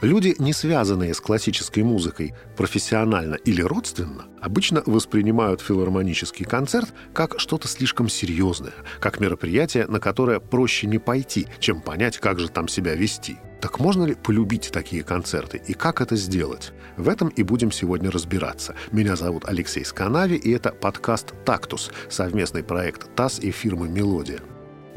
Люди, не связанные с классической музыкой профессионально или родственно, обычно воспринимают филармонический концерт как что-то слишком серьезное, как мероприятие, на которое проще не пойти, чем понять, как же там себя вести. Так можно ли полюбить такие концерты и как это сделать? В этом и будем сегодня разбираться. Меня зовут Алексей Сканави, и это подкаст «Тактус», совместный проект ТАСС и фирмы «Мелодия».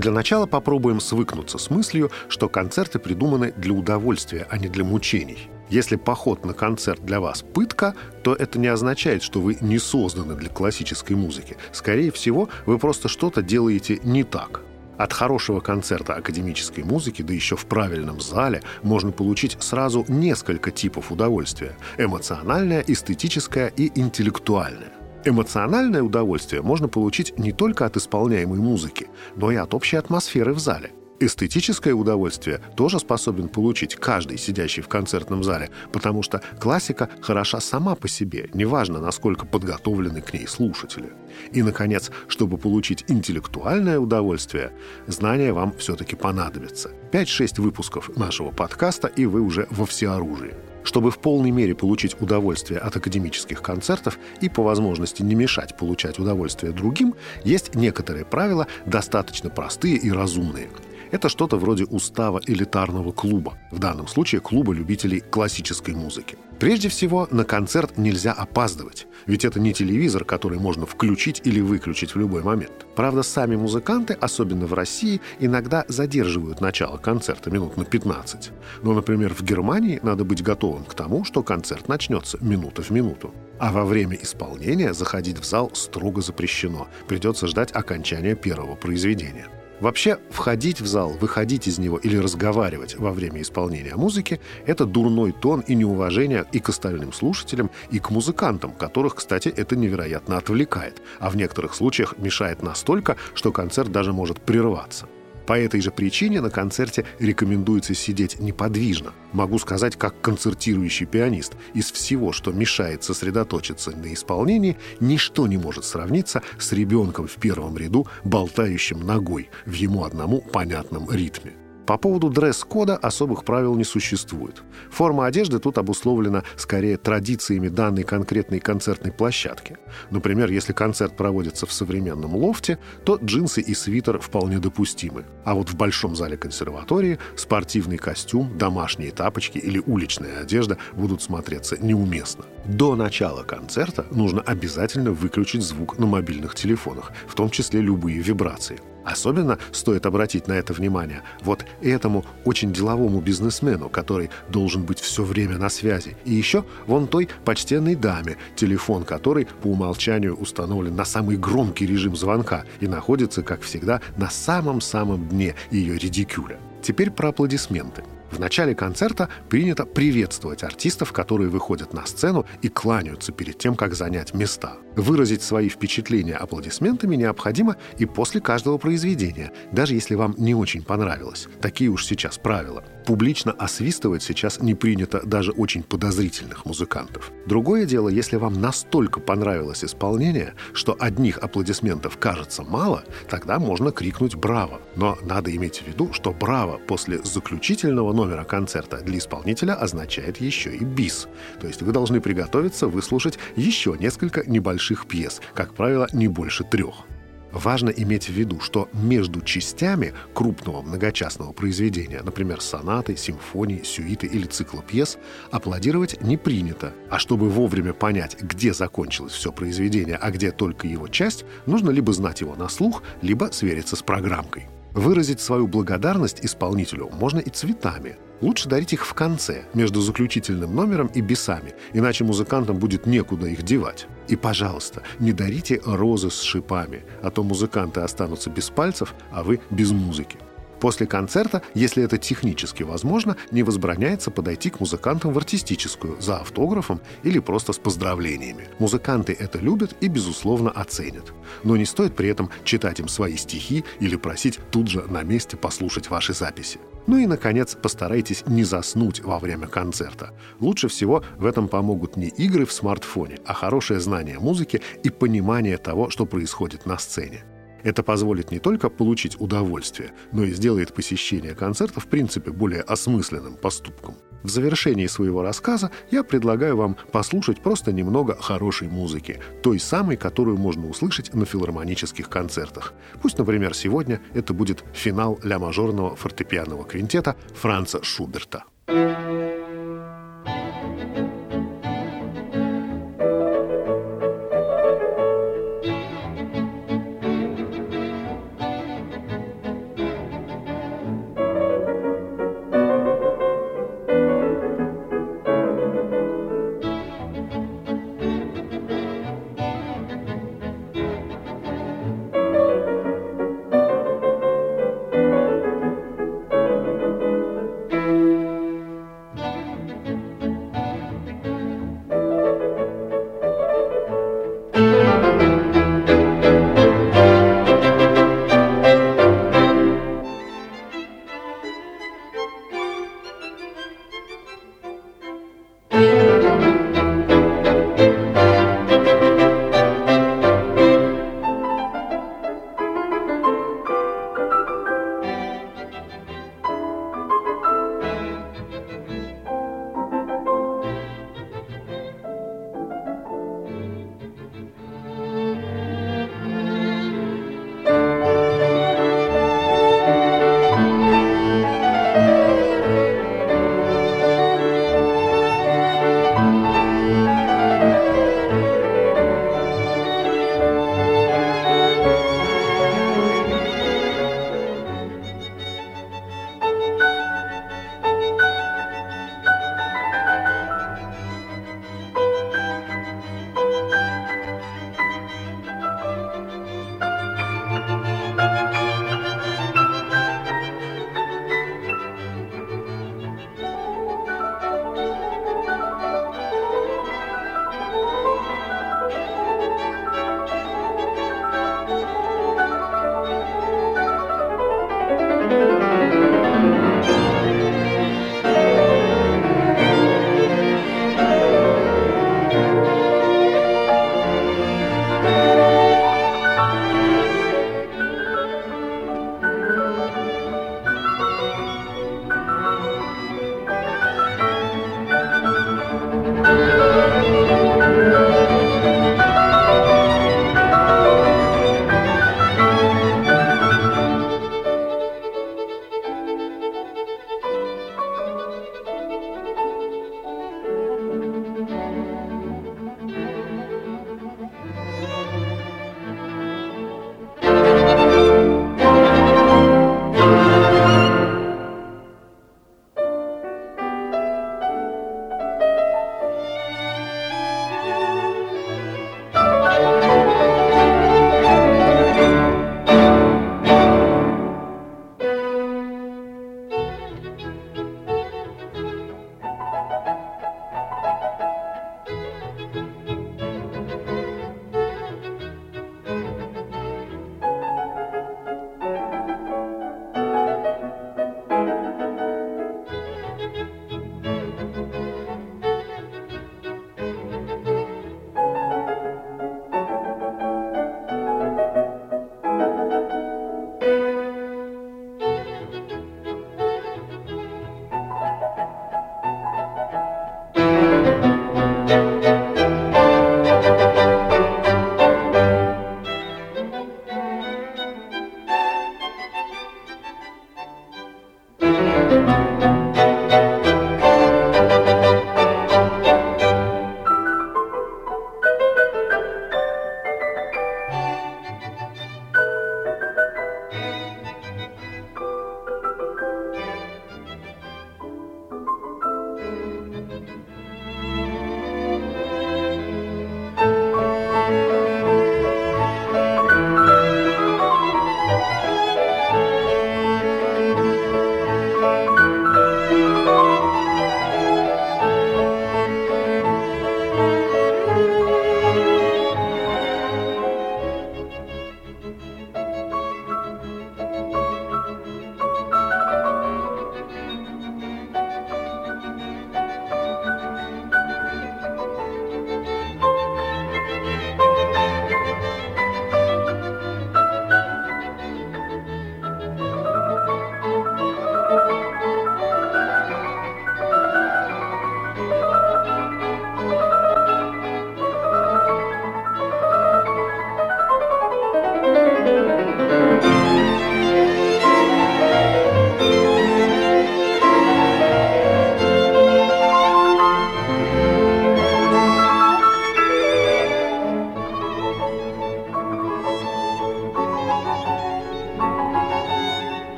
Для начала попробуем свыкнуться с мыслью, что концерты придуманы для удовольствия, а не для мучений. Если поход на концерт для вас пытка, то это не означает, что вы не созданы для классической музыки. Скорее всего, вы просто что-то делаете не так. От хорошего концерта академической музыки, да еще в правильном зале, можно получить сразу несколько типов удовольствия – эмоциональное, эстетическое и интеллектуальное. Эмоциональное удовольствие можно получить не только от исполняемой музыки, но и от общей атмосферы в зале. Эстетическое удовольствие тоже способен получить каждый, сидящий в концертном зале, потому что классика хороша сама по себе, неважно, насколько подготовлены к ней слушатели. И, наконец, чтобы получить интеллектуальное удовольствие, знания вам все-таки понадобятся. 5-6 выпусков нашего подкаста, и вы уже во всеоружии. Чтобы в полной мере получить удовольствие от академических концертов и по возможности не мешать получать удовольствие другим, есть некоторые правила, достаточно простые и разумные – это что-то вроде устава элитарного клуба, в данном случае клуба любителей классической музыки. Прежде всего, на концерт нельзя опаздывать, ведь это не телевизор, который можно включить или выключить в любой момент. Правда, сами музыканты, особенно в России, иногда задерживают начало концерта минут на 15. Но, например, в Германии надо быть готовым к тому, что концерт начнется минута в минуту. А во время исполнения заходить в зал строго запрещено. Придется ждать окончания первого произведения. Вообще, входить в зал, выходить из него или разговаривать во время исполнения музыки – это дурной тон и неуважение и к остальным слушателям, и к музыкантам, которых, кстати, это невероятно отвлекает, а в некоторых случаях мешает настолько, что концерт даже может прерваться. По этой же причине на концерте рекомендуется сидеть неподвижно. Могу сказать, как концертирующий пианист. Из всего, что мешает сосредоточиться на исполнении, ничто не может сравниться с ребенком в первом ряду, болтающим ногой в ему одному понятном ритме. По поводу дресс-кода особых правил не существует. Форма одежды тут обусловлена скорее традициями данной конкретной концертной площадки. Например, если концерт проводится в современном лофте, то джинсы и свитер вполне допустимы. А вот в большом зале консерватории спортивный костюм, домашние тапочки или уличная одежда будут смотреться неуместно. До начала концерта нужно обязательно выключить звук на мобильных телефонах, в том числе любые вибрации. Особенно стоит обратить на это внимание вот этому очень деловому бизнесмену, который должен быть все время на связи. И еще вон той почтенной даме, телефон которой по умолчанию установлен на самый громкий режим звонка и находится, как всегда, на самом-самом дне ее редикюля. Теперь про аплодисменты. В начале концерта принято приветствовать артистов, которые выходят на сцену и кланяются перед тем, как занять места. Выразить свои впечатления аплодисментами необходимо и после каждого произведения, даже если вам не очень понравилось. Такие уж сейчас правила. Публично освистывать сейчас не принято даже очень подозрительных музыкантов. Другое дело, если вам настолько понравилось исполнение, что одних аплодисментов кажется мало, тогда можно крикнуть «Браво!». Но надо иметь в виду, что «Браво!» после заключительного номера концерта для исполнителя означает еще и бис. То есть вы должны приготовиться выслушать еще несколько небольших пьес, как правило, не больше трех. Важно иметь в виду, что между частями крупного многочастного произведения, например, сонаты, симфонии, сюиты или цикла пьес, аплодировать не принято. А чтобы вовремя понять, где закончилось все произведение, а где только его часть, нужно либо знать его на слух, либо свериться с программкой. Выразить свою благодарность исполнителю можно и цветами. Лучше дарить их в конце, между заключительным номером и бисами, иначе музыкантам будет некуда их девать. И, пожалуйста, не дарите розы с шипами, а то музыканты останутся без пальцев, а вы без музыки. После концерта, если это технически возможно, не возбраняется подойти к музыкантам в артистическую за автографом или просто с поздравлениями. Музыканты это любят и, безусловно, оценят. Но не стоит при этом читать им свои стихи или просить тут же на месте послушать ваши записи. Ну и, наконец, постарайтесь не заснуть во время концерта. Лучше всего в этом помогут не игры в смартфоне, а хорошее знание музыки и понимание того, что происходит на сцене. Это позволит не только получить удовольствие, но и сделает посещение концерта в принципе более осмысленным поступком. В завершении своего рассказа я предлагаю вам послушать просто немного хорошей музыки, той самой, которую можно услышать на филармонических концертах. Пусть, например, сегодня это будет финал ля-мажорного фортепианного квинтета Франца Шуберта.